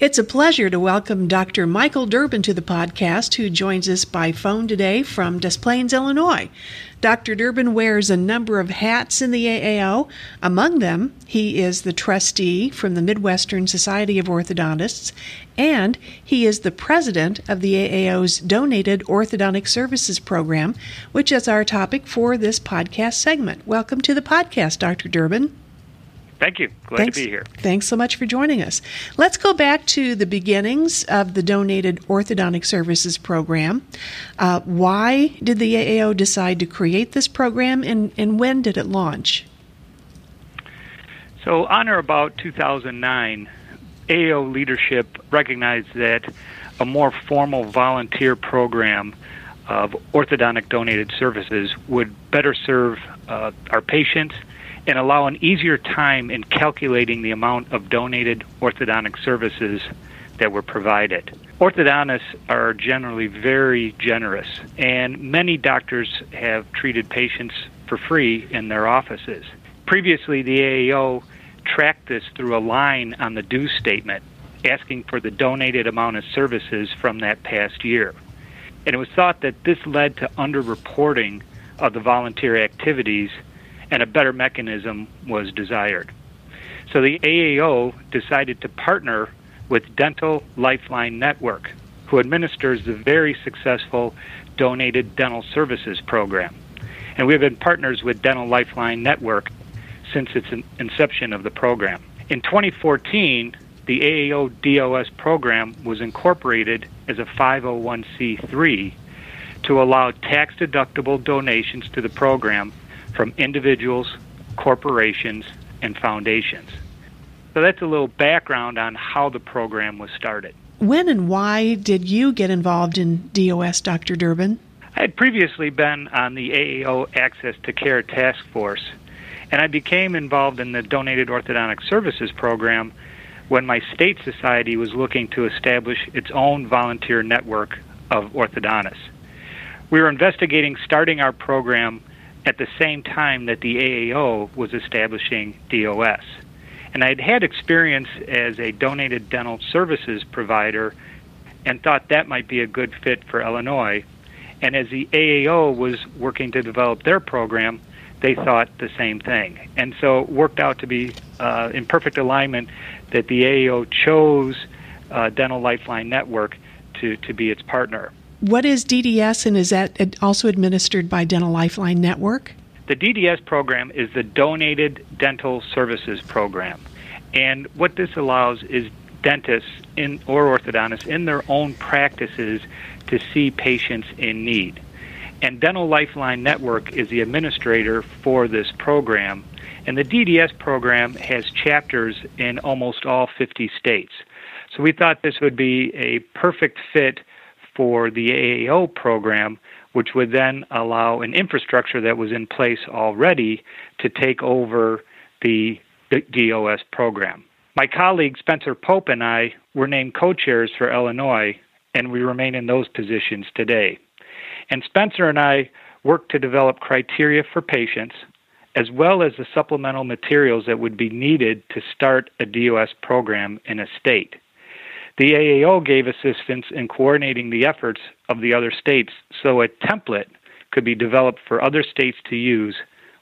It's a pleasure to welcome Dr. Michael Durbin to the podcast, who joins us by phone today from Des Plaines, Illinois. Dr. Durbin wears a number of hats in the AAO. Among them, he is the trustee from the Midwestern Society of Orthodontists, and he is the president of the AAO's Donated Orthodontic Services Program, which is our topic for this podcast segment. Welcome to the podcast, Dr. Durbin. Thank you. Glad thanks, to be here. Thanks so much for joining us. Let's go back to the beginnings of the Donated Orthodontic Services Program. Uh, why did the AAO decide to create this program, and, and when did it launch? So, on or about 2009, AAO leadership recognized that a more formal volunteer program of orthodontic donated services would better serve uh, our patients and allow an easier time in calculating the amount of donated orthodontic services that were provided. Orthodontists are generally very generous, and many doctors have treated patients for free in their offices. Previously, the AAO tracked this through a line on the due statement asking for the donated amount of services from that past year. And it was thought that this led to underreporting of the volunteer activities and a better mechanism was desired. So the AAO decided to partner with Dental Lifeline Network, who administers the very successful Donated Dental Services Program. And we've been partners with Dental Lifeline Network since its inception of the program. In 2014, the AAO DOS program was incorporated as a 501c3 to allow tax deductible donations to the program from individuals, corporations, and foundations. So that's a little background on how the program was started. When and why did you get involved in DOS, Dr. Durbin? I had previously been on the AAO Access to Care Task Force, and I became involved in the Donated Orthodontic Services program when my state society was looking to establish its own volunteer network of orthodontists. We were investigating starting our program at the same time that the AAO was establishing DOS. And I'd had experience as a donated dental services provider and thought that might be a good fit for Illinois. And as the AAO was working to develop their program, they thought the same thing. And so it worked out to be uh, in perfect alignment that the AAO chose uh, Dental Lifeline Network to, to be its partner. What is DDS and is that also administered by Dental Lifeline Network? The DDS program is the Donated Dental Services Program. And what this allows is dentists in, or orthodontists in their own practices to see patients in need. And Dental Lifeline Network is the administrator for this program. And the DDS program has chapters in almost all 50 states. So we thought this would be a perfect fit for the AAO program, which would then allow an infrastructure that was in place already to take over the, DOS program. My colleague Spencer Pope and I were named co chairs for Illinois, and we remain in those positions today. And Spencer and I worked to develop criteria for patients, as well as the supplemental materials that would be needed to start a DOS program in a state. The AAO gave assistance in coordinating the efforts of the other states so a template could be developed for other states to use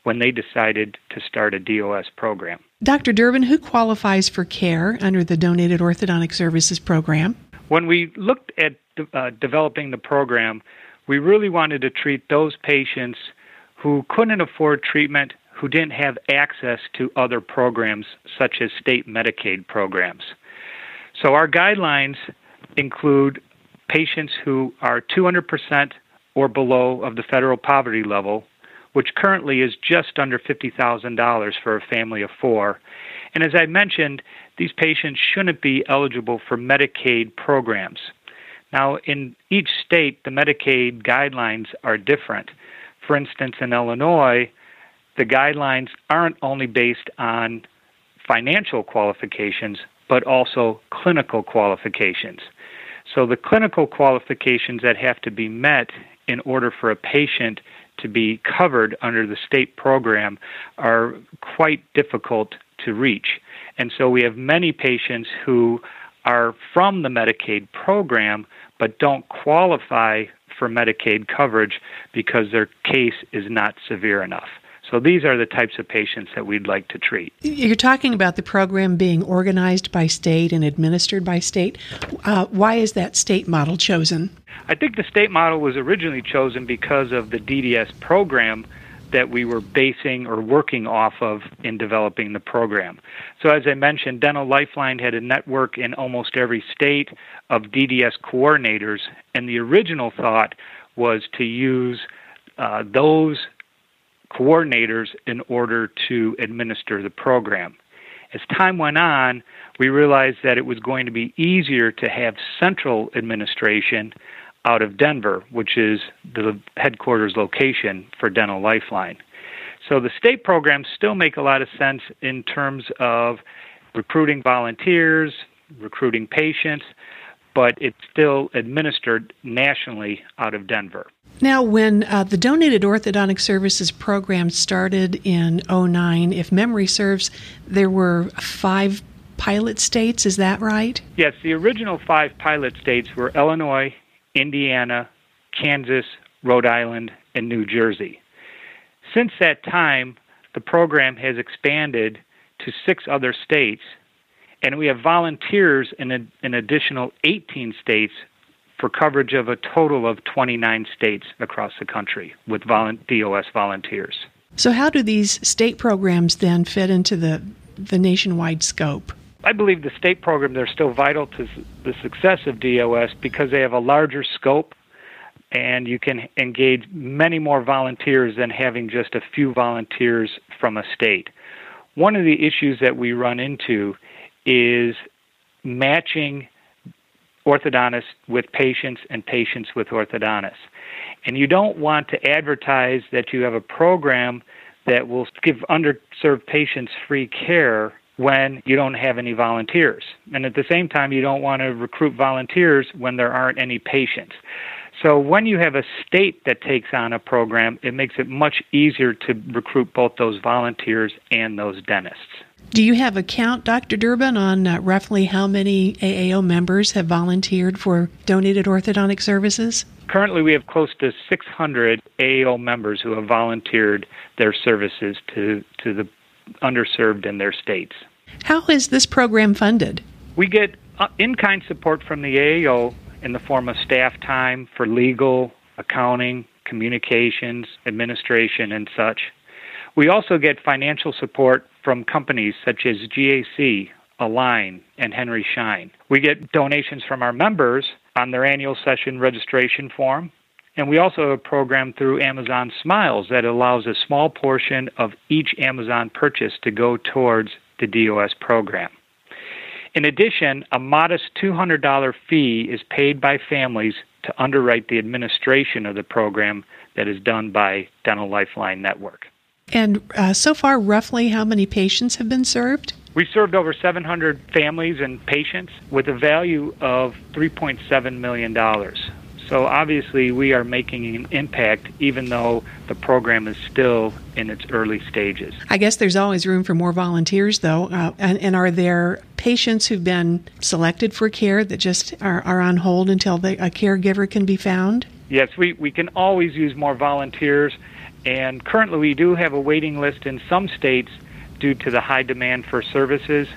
when they decided to start a DOS program. Dr. Durbin, who qualifies for care under the Donated Orthodontic Services Program? When we looked at uh, developing the program, we really wanted to treat those patients who couldn't afford treatment, who didn't have access to other programs such as state Medicaid programs. So our guidelines include patients who are 200% or below of the federal poverty level, which currently is just under $50,000 for a family of four. And as I mentioned, these patients shouldn't be eligible for Medicaid programs. Now, in each state, the Medicaid guidelines are different. For instance, in Illinois, the guidelines aren't only based on financial qualifications, but also clinical qualifications. So, the clinical qualifications that have to be met in order for a patient to be covered under the state program are quite difficult to reach. And so, we have many patients who are from the Medicaid program but don't qualify for Medicaid coverage because their case is not severe enough. So these are the types of patients that we'd like to treat. You're talking about the program being organized by state and administered by state. Uh, why is that state model chosen? I think the state model was originally chosen because of the DDS program that we were basing or working off of in developing the program. So, as I mentioned, Dental Lifeline had a network in almost every state of DDS coordinators, and the original thought was to use uh, those coordinators in order to administer the program. As time went on, we realized that it was going to be easier to have central administration out of Denver, which is the headquarters location for Dental Lifeline. So the state programs still make a lot of sense in terms of recruiting volunteers, recruiting patients, but it's still administered nationally out of Denver. Now, when uh, the Donated Orthodontic Services program started in 09, if memory serves, there were five pilot states, is that right? Yes, the original five pilot states were Illinois, Indiana, Kansas, Rhode Island, and New Jersey. Since that time, the program has expanded to six other states, and we have volunteers in an additional 18 states for coverage of a total of 29 states across the country with DOS volunteers. So, how do these state programs then fit into the, the nationwide scope? I believe the state programs are still vital to the success of DOS because they have a larger scope and you can engage many more volunteers than having just a few volunteers from a state. One of the issues that we run into is matching orthodontists with patients and patients with orthodontists. And you don't want to advertise that you have a program that will give underserved patients free care when you don't have any volunteers. And at the same time, you don't want to recruit volunteers when there aren't any patients. So when you have a state that takes on a program, it makes it much easier to recruit both those volunteers and those dentists. Do you have a count, Dr. Durbin, on uh, roughly how many AAO members have volunteered for donated orthodontic services? Currently, we have close to 600 AAO members who have volunteered their services to, to the underserved in their states. How is this program funded? We get uh, in kind support from the AAO in the form of staff time for legal, accounting, communications, administration, and such. We also get financial support from companies such as GAC, Align, and Henry Schein. We get donations from our members on their annual session registration form, and we also have a program through Amazon Smiles that allows a small portion of each Amazon purchase to go towards the DOS program. In addition, a modest $200 fee is paid by families to underwrite the administration of the program that is done by Dental Lifeline Network. And uh, so far, roughly how many patients have been served? We served over 700 families and patients with a value of $3.7 million. So obviously, we are making an impact even though the program is still in its early stages. I guess there's always room for more volunteers, though. Uh, and, and, are there patients who've been selected for care that just are, are on hold until the, a caregiver can be found? Yes, we, we can always use more volunteers. And currently, we do have a waiting list in some states due to the high demand for services.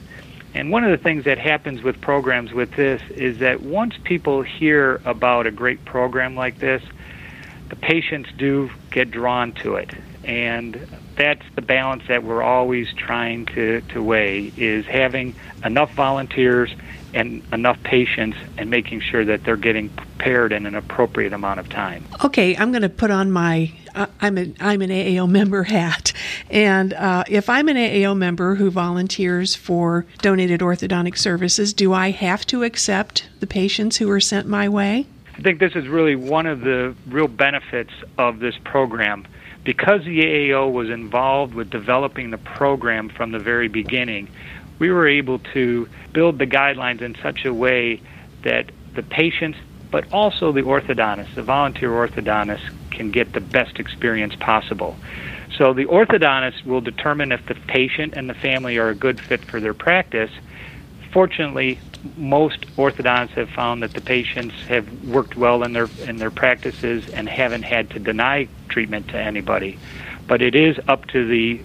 And one of the things that happens with programs with this is that once people hear about a great program like this, the patients do get drawn to it. And that's the balance that we're always trying to, to weigh is having enough volunteers and enough patients and making sure that they're getting prepared in an appropriate amount of time. Okay, I'm going to put on my uh, I'm an I'm an AAO member hat, and uh, if I'm an AAO member who volunteers for donated orthodontic services, do I have to accept the patients who are sent my way? I think this is really one of the real benefits of this program. Because the AAO was involved with developing the program from the very beginning, we were able to build the guidelines in such a way that the patients, but also the orthodontist, the volunteer orthodontist, can get the best experience possible. So the orthodontist will determine if the patient and the family are a good fit for their practice. fortunately, most orthodontists have found that the patients have worked well in their in their practices and haven't had to deny treatment to anybody. But it is up to the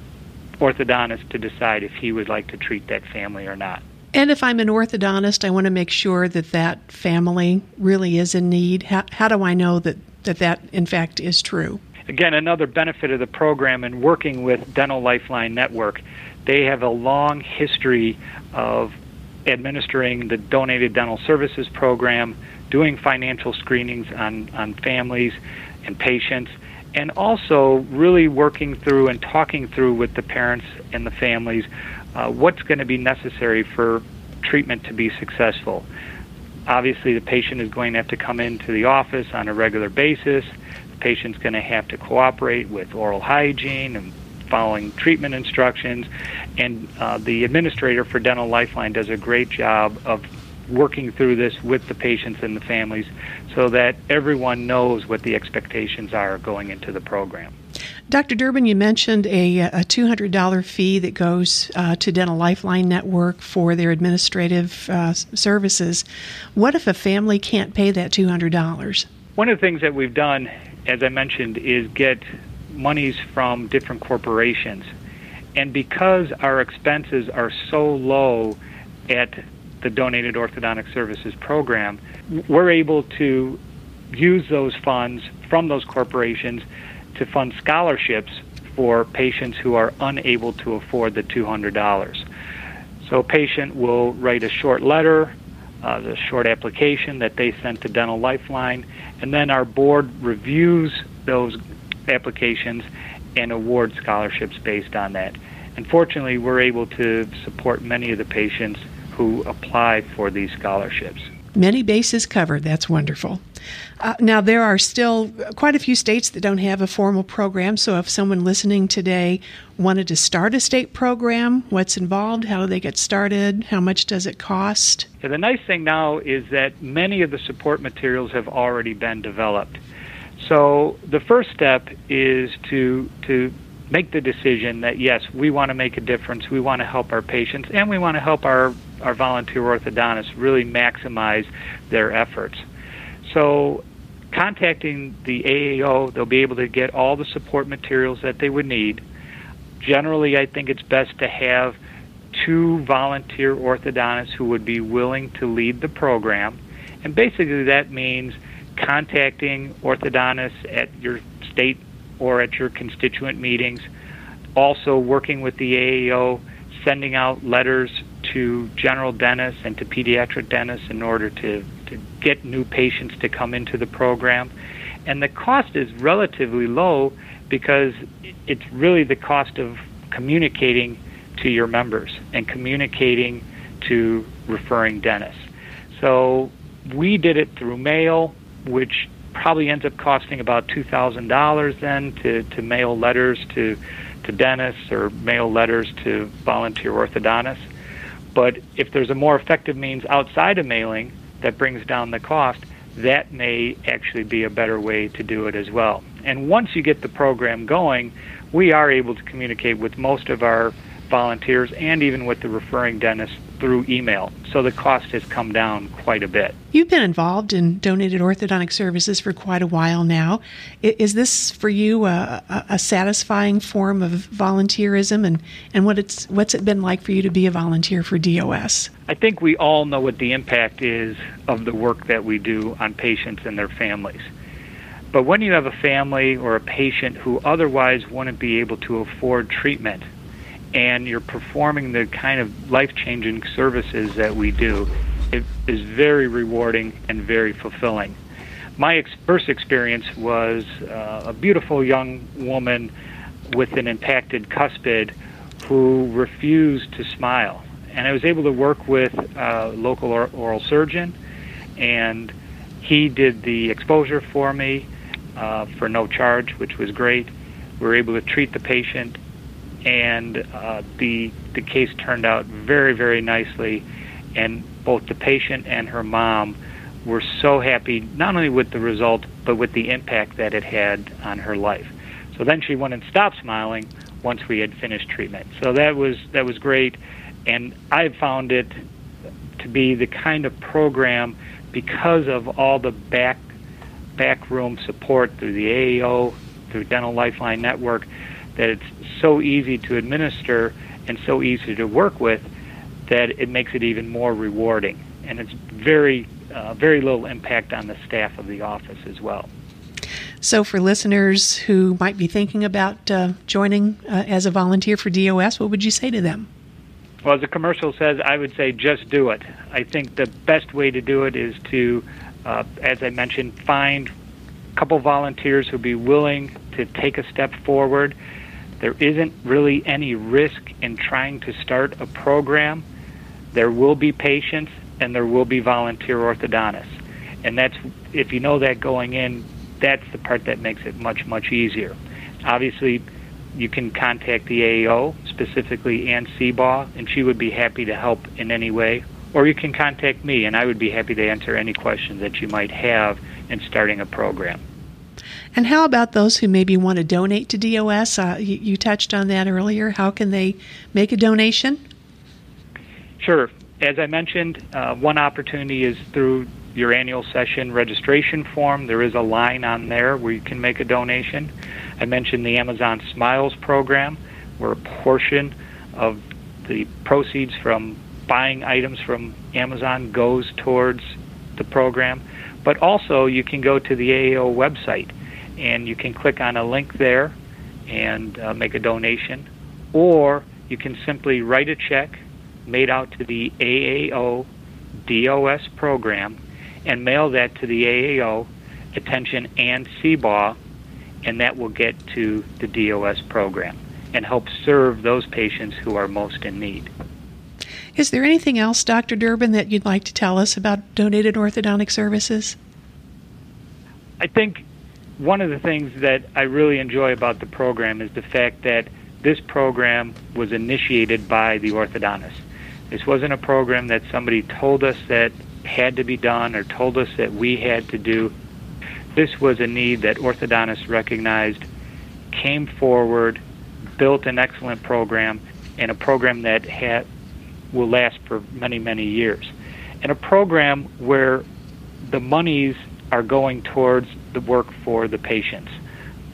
orthodontist to decide if he would like to treat that family or not. And if I'm an orthodontist, I want to make sure that that family really is in need. How, how do I know that, that that, in fact, is true? Again, another benefit of the program and working with Dental Lifeline Network, they have a long history of administering the donated dental services program, doing financial screenings on, on families and patients, and also really working through and talking through with the parents and the families uh, what's going to be necessary for treatment to be successful. Obviously, the patient is going to have to come into the office on a regular basis. The patient's going to have to cooperate with oral hygiene and following treatment instructions. And uh, the administrator for Dental Lifeline does a great job of working through this with the patients and the families so that everyone knows what the expectations are going into the program. Dr. Durbin, you mentioned a, a $200 fee that goes uh, to Dental Lifeline Network for their administrative uh, services. What if a family can't pay that $200? One of the things that we've done, as I mentioned, is get monies from different corporations. And because our expenses are so low at the Donated Orthodontic Services program, we're able to use those funds from those corporations to fund scholarships for patients who are unable to afford the $200. So a patient will write a short letter, uh, the short application that they sent to Dental Lifeline, and then our board reviews those applications and award scholarships based on that. Unfortunately, we're able to support many of the patients who apply for these scholarships. Many bases covered. That's wonderful. Uh, now, there are still quite a few states that don't have a formal program. So, if someone listening today wanted to start a state program, what's involved? How do they get started? How much does it cost? Yeah, the nice thing now is that many of the support materials have already been developed. So, the first step is to to make the decision that yes, we want to make a difference. We want to help our patients, and we want to help our our volunteer orthodontists really maximize their efforts. So, contacting the AAO, they'll be able to get all the support materials that they would need. Generally, I think it's best to have two volunteer orthodontists who would be willing to lead the program. And basically, that means contacting orthodontists at your state or at your constituent meetings, also working with the AAO, sending out letters to general dentists and to pediatric dentists in order to, to get new patients to come into the program. And the cost is relatively low because it's really the cost of communicating to your members and communicating to referring dentists. So we did it through mail, which probably ends up costing about $2,000 then to, to mail letters to, to dentists or mail letters to volunteer orthodontists. But if there's a more effective means outside of mailing that brings down the cost, that may actually be a better way to do it as well. And once you get the program going, we are able to communicate with most of our volunteers and even with the referring dentist through email. So the cost has come down quite a bit. You've been involved in donated orthodontic services for quite a while now. Is this for you a, a satisfying form of volunteerism, and, and what it's what's it been like for you to be a volunteer for DOS? I think we all know what the impact is of the work that we do on patients and their families. But when you have a family or a patient who otherwise wouldn't be able to afford treatment and you're performing the kind of life changing services that we do, it is very rewarding and very fulfilling. My ex- first experience was uh, a beautiful young woman with an impacted cuspid who refused to smile. And I was able to work with a local or- oral surgeon, and he did the exposure for me uh, for no charge, which was great. We were able to treat the patient and uh, the the case turned out very very nicely, and both the patient and her mom were so happy not only with the result but with the impact that it had on her life. So then she went and stopped smiling once we had finished treatment. So that was that was great, and I found it to be the kind of program because of all the back backroom support through the AAO, through Dental Lifeline Network, that it's so easy to administer and so easy to work with that it makes it even more rewarding. And it's very, uh, very little impact on the staff of the office as well. So, for listeners who might be thinking about uh, joining uh, as a volunteer for DOS, what would you say to them? Well, as the commercial says, I would say just do it. I think the best way to do it is to, uh, as I mentioned, find a couple volunteers who'd be willing to take a step forward. There isn't really any risk in trying to start a program. There will be patients and there will be volunteer orthodontists. And that's if you know that going in, that's the part that makes it much, much easier. Obviously, you can contact the AAO, specifically Ann Sebaugh, and she would be happy to help in any way. Or you can contact me, and I would be happy to answer any questions that you might have in starting a program. And how about those who maybe want to donate to DOS? Uh, you, you, touched on that earlier. How can they make a donation? Sure. As I mentioned, uh, one opportunity is through your annual session registration form. There is a line on there where you can make a donation. I mentioned the Amazon Smiles program, where a portion of the proceeds from buying items from Amazon goes towards the program. But also, you can go to the AAO website and you can click on a link there and uh, make a donation. Or you can simply write a check made out to the AAO DOS program and mail that to the AAO, attention Ann Sebaugh, and that will get to the DOS program and help serve those patients who are most in need. Is there anything else, Dr. Durbin, that you'd like to tell us about donated orthodontic services? I think one of the things that I really enjoy about the program is the fact that this program was initiated by the orthodontist. This wasn't a program that somebody told us that had to be done or told us that we had to do. This was a need that orthodontists recognized, came forward, built an excellent program, and a program that will last for many, many years. And a program where the monies are going towards the work for the patients.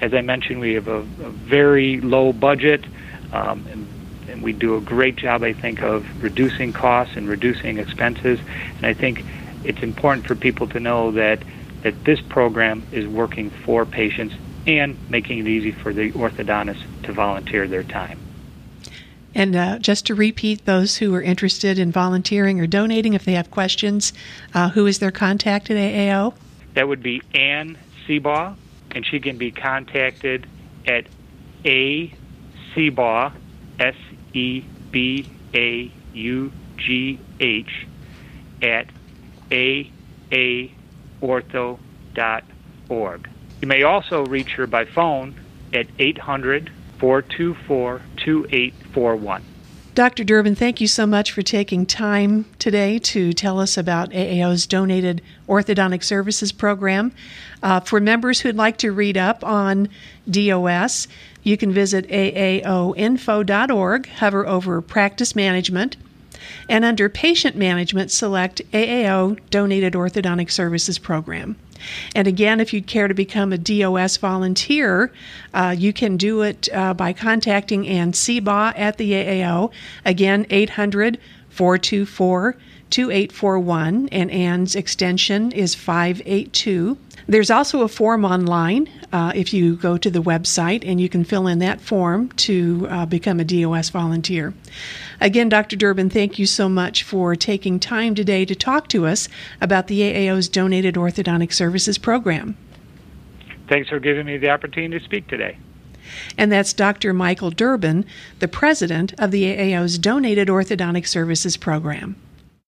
As I mentioned, we have a, a very low budget, um, and, and, we do a great job, I think, of reducing costs and reducing expenses. And I think it's important for people to know that that this program is working for patients and making it easy for the orthodontist to volunteer their time. And uh, just to repeat, those who are interested in volunteering or donating, if they have questions, uh, who is their contact at AAO? That would be Ann Sebaugh, and she can be contacted at A Sebaugh, S E B A U G H, at aaortho.org. You may also reach her by phone at 800 424 2841. Dr. Durbin, thank you so much for taking time today to tell us about AAO's donated orthodontic services program. Uh, for members who'd like to read up on DOS, you can visit aaoinfo.org, hover over practice management, and under patient management, select AAO Donated Orthodontic Services Program. And again, if you'd care to become a DOS volunteer, uh, you can do it uh, by contacting Ann Sebaugh at the AAO. Again, 800 424 2841, and Ann's extension is 582. There's also a form online uh, if you go to the website, and you can fill in that form to uh, become a DOS volunteer. Again, Dr. Durbin, thank you so much for taking time today to talk to us about the AAO's Donated Orthodontic Services program. Thanks for giving me the opportunity to speak today. And that's Dr. Michael Durbin, the president of the AAO's Donated Orthodontic Services program.